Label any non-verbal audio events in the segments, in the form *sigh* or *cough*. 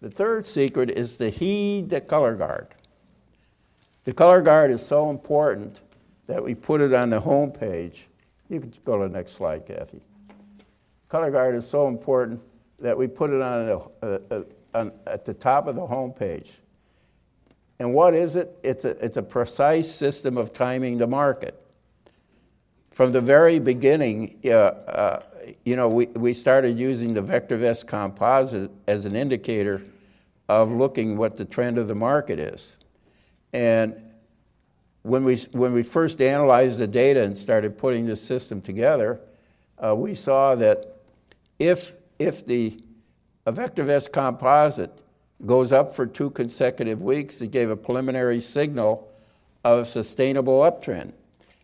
The third secret is to heed the color guard. The color guard is so important that we put it on the home page. You can go to the next slide, Kathy. Color guard is so important that we put it on, the, uh, uh, on at the top of the home page. And what is it? It's a, it's a precise system of timing the market. From the very beginning, uh, uh, you know, we, we started using the VectorVest composite as an indicator of looking what the trend of the market is. And when we, when we first analyzed the data and started putting this system together, uh, we saw that if, if the VectorVest composite goes up for two consecutive weeks, it gave a preliminary signal of a sustainable uptrend.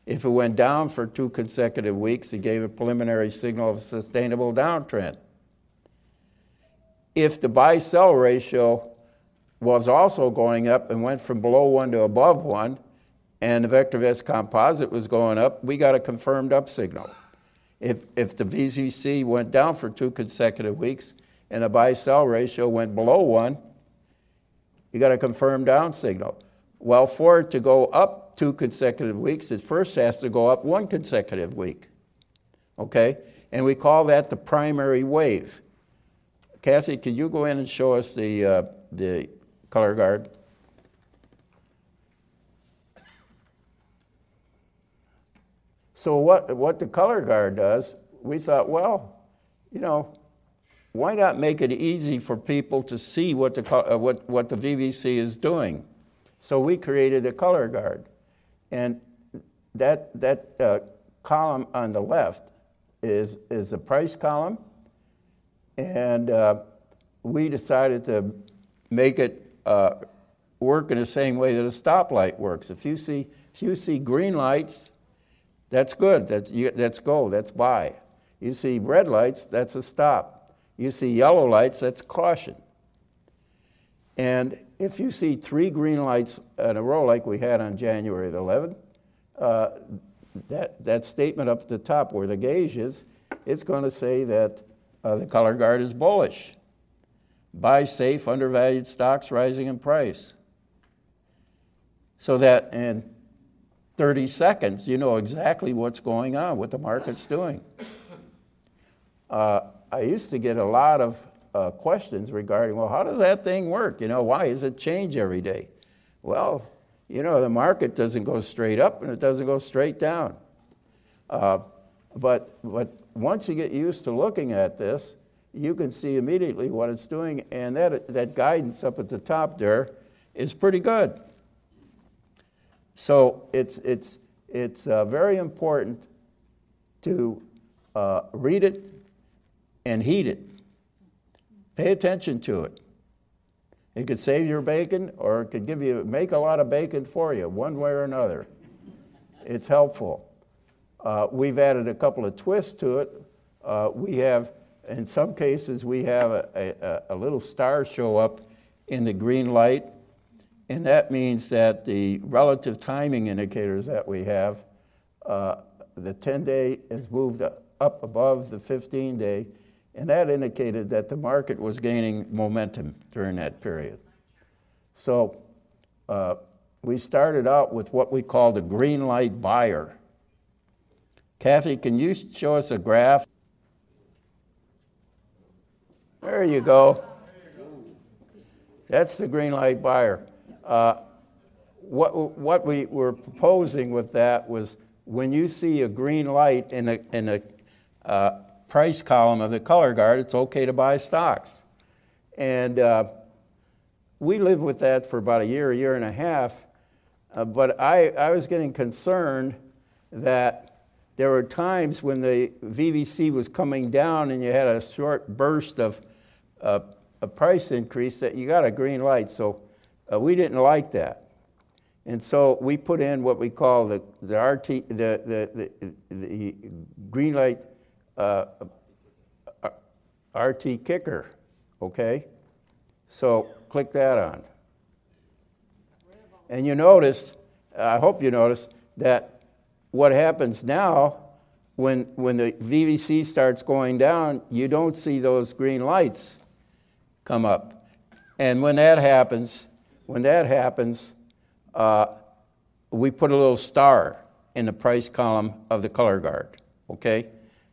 If it went down for two consecutive weeks, it gave a preliminary signal of a sustainable downtrend. If the buy sell ratio was also going up and went from below one to above one, and the VectorVest composite was going up, we got a confirmed up signal. If, if the VCC went down for two consecutive weeks and the buy sell ratio went below one, you got a confirmed down signal. Well, for it to go up two consecutive weeks, it first has to go up one consecutive week. Okay? And we call that the primary wave. Kathy, can you go in and show us the, uh, the color guard? So, what, what the color guard does, we thought, well, you know, why not make it easy for people to see what the, uh, what, what the VVC is doing? So we created a color guard. And that, that uh, column on the left is, is the price column. And uh, we decided to make it uh, work in the same way that a stoplight works. If you see, if you see green lights, that's good, that's, you, that's go, that's buy. You see red lights, that's a stop. You see yellow lights, that's caution. And if you see three green lights in a row like we had on January the 11th, uh, that, that statement up at the top where the gauge is, it's going to say that uh, the color guard is bullish. Buy safe, undervalued stocks rising in price. So that in 30 seconds, you know exactly what's going on, what the market's doing. Uh, I used to get a lot of uh, questions regarding, well, how does that thing work? You know, why does it change every day? Well, you know, the market doesn't go straight up and it doesn't go straight down. Uh, but, but once you get used to looking at this, you can see immediately what it's doing, and that, that guidance up at the top there is pretty good. So it's, it's, it's uh, very important to uh, read it and heed it. Pay attention to it. It could save your bacon or it could give you make a lot of bacon for you, one way or another. It's helpful. Uh, we've added a couple of twists to it. Uh, we have, in some cases, we have a, a, a, little star show up in the green light, and that means that the relative timing indicators that we have, uh, the 10 day has moved up above the 15 day, and that indicated that the market was gaining momentum during that period. So uh, we started out with what we called a green light buyer. Kathy, can you show us a graph? There you go. That's the green light buyer. Uh, what, what we were proposing with that was when you see a green light in a, in a uh, price column of the color guard, it's okay to buy stocks. And uh, we lived with that for about a year, a year and a half. Uh, but I, I was getting concerned that there were times when the VVC was coming down and you had a short burst of uh, a price increase that you got a green light. So uh, we didn't like that. And so we put in what we call the, the, RT, the, the, the, the green light uh, RT kicker, okay? So click that on. And you notice, I hope you notice, that what happens now when, when the VVC starts going down, you don't see those green lights come up. And when that happens, when that happens, uh, we put a little star in the price column of the color guard, okay?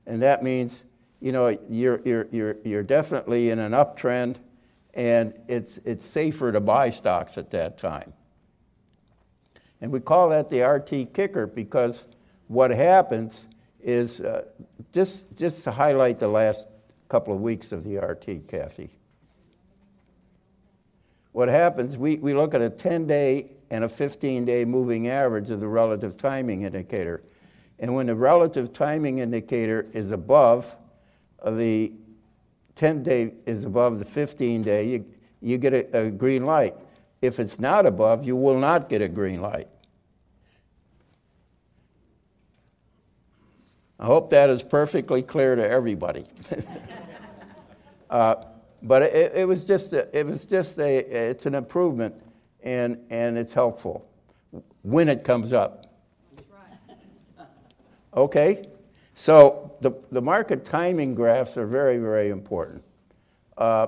And that means, you know, you're, you're, you're, you're definitely in an uptrend and it's, it's safer to buy stocks at that time. And we call that the RT kicker because what happens is uh, just, just to highlight the last couple of weeks of the RT, Kathy. What happens, we, we look at a 10 day and a 15 day moving average of the relative timing indicator. And when the relative timing indicator is above the 10 day is above the 15 day, you, you get a, a green light. If it's not above, you will not get a green light. I hope that is perfectly clear to everybody. *laughs* uh, but it, it, was just a, it was just a it's an improvement and and it's helpful when it comes up. Okay, so the the market timing graphs are very very important. Uh,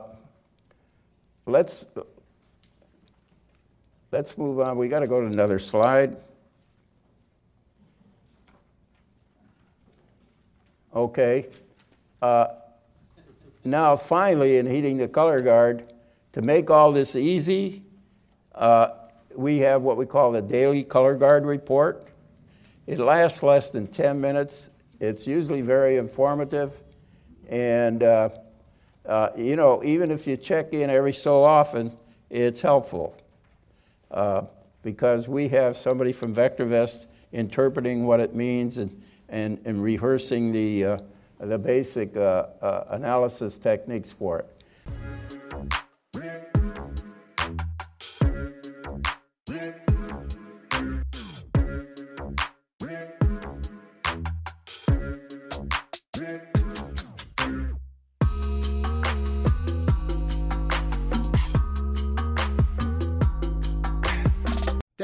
let's let's move on. We got to go to another slide. Okay. Uh, now, finally, in heating the color guard, to make all this easy, uh, we have what we call the daily color guard report. It lasts less than 10 minutes. It's usually very informative. And, uh, uh, you know, even if you check in every so often, it's helpful. Uh, because we have somebody from VectorVest interpreting what it means and, and, and rehearsing the, uh, the basic uh, uh, analysis techniques for it.